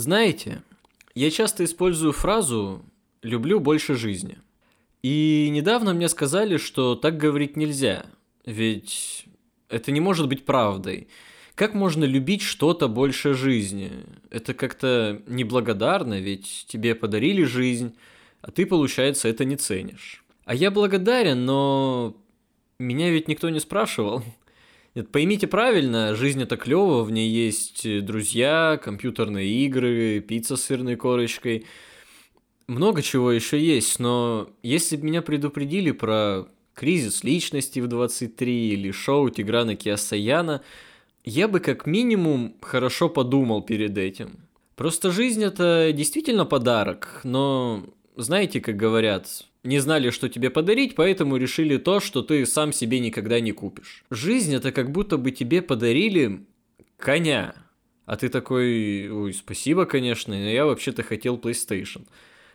Знаете, я часто использую фразу «люблю больше жизни». И недавно мне сказали, что так говорить нельзя, ведь это не может быть правдой. Как можно любить что-то больше жизни? Это как-то неблагодарно, ведь тебе подарили жизнь, а ты, получается, это не ценишь. А я благодарен, но меня ведь никто не спрашивал. Нет, поймите правильно, жизнь это клево, в ней есть друзья, компьютерные игры, пицца с сырной корочкой. Много чего еще есть, но если бы меня предупредили про кризис личности в 23 или шоу Тиграна Киасаяна, я бы как минимум хорошо подумал перед этим. Просто жизнь это действительно подарок, но знаете, как говорят, не знали, что тебе подарить, поэтому решили то, что ты сам себе никогда не купишь. Жизнь это как будто бы тебе подарили коня. А ты такой, ой, спасибо, конечно, но я вообще-то хотел PlayStation.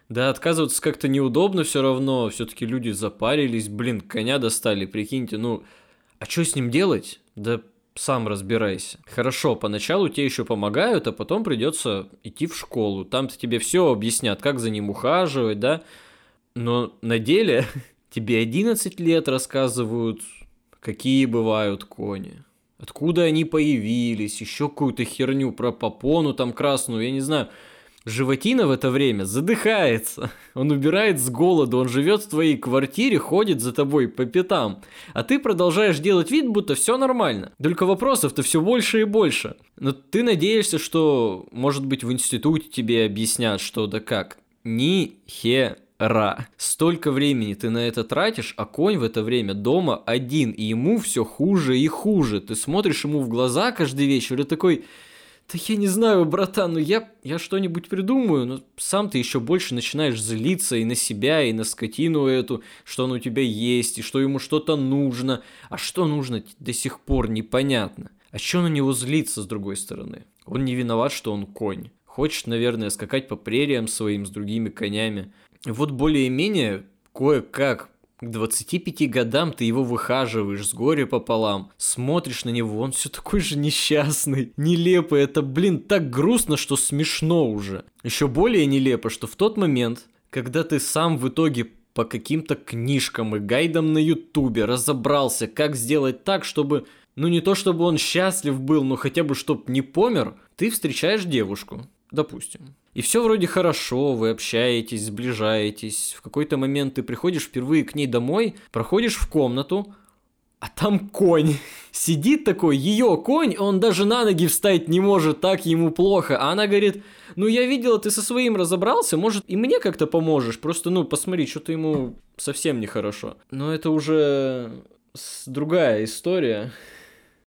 Да, отказываться как-то неудобно все равно, все-таки люди запарились, блин, коня достали, прикиньте, ну, а что с ним делать? Да сам разбирайся. Хорошо, поначалу тебе еще помогают, а потом придется идти в школу. Там-то тебе все объяснят, как за ним ухаживать, да. Но на деле тебе 11 лет рассказывают, какие бывают кони. Откуда они появились, еще какую-то херню про попону там красную, я не знаю. Животина в это время задыхается. Он убирает с голода, он живет в твоей квартире, ходит за тобой по пятам. А ты продолжаешь делать вид, будто все нормально. Только вопросов-то все больше и больше. Но ты надеешься, что, может быть, в институте тебе объяснят, что да как. Ни хера. Столько времени ты на это тратишь, а конь в это время дома один, и ему все хуже и хуже. Ты смотришь ему в глаза каждый вечер и такой, да я не знаю, братан, ну я, я что-нибудь придумаю, но сам ты еще больше начинаешь злиться и на себя, и на скотину эту, что он у тебя есть, и что ему что-то нужно. А что нужно, до сих пор непонятно. А что на него злиться с другой стороны? Он не виноват, что он конь. Хочет, наверное, скакать по прериям своим с другими конями. Вот более-менее кое-как к 25 годам ты его выхаживаешь с горя пополам, смотришь на него, он все такой же несчастный, нелепый, это, блин, так грустно, что смешно уже. Еще более нелепо, что в тот момент, когда ты сам в итоге по каким-то книжкам и гайдам на ютубе разобрался, как сделать так, чтобы, ну не то чтобы он счастлив был, но хотя бы чтоб не помер, ты встречаешь девушку, допустим. И все вроде хорошо, вы общаетесь, сближаетесь. В какой-то момент ты приходишь впервые к ней домой, проходишь в комнату, а там конь. Сидит такой, ее конь, он даже на ноги встать не может, так ему плохо. А она говорит, ну я видела, ты со своим разобрался, может и мне как-то поможешь. Просто, ну, посмотри, что-то ему совсем нехорошо. Но это уже другая история.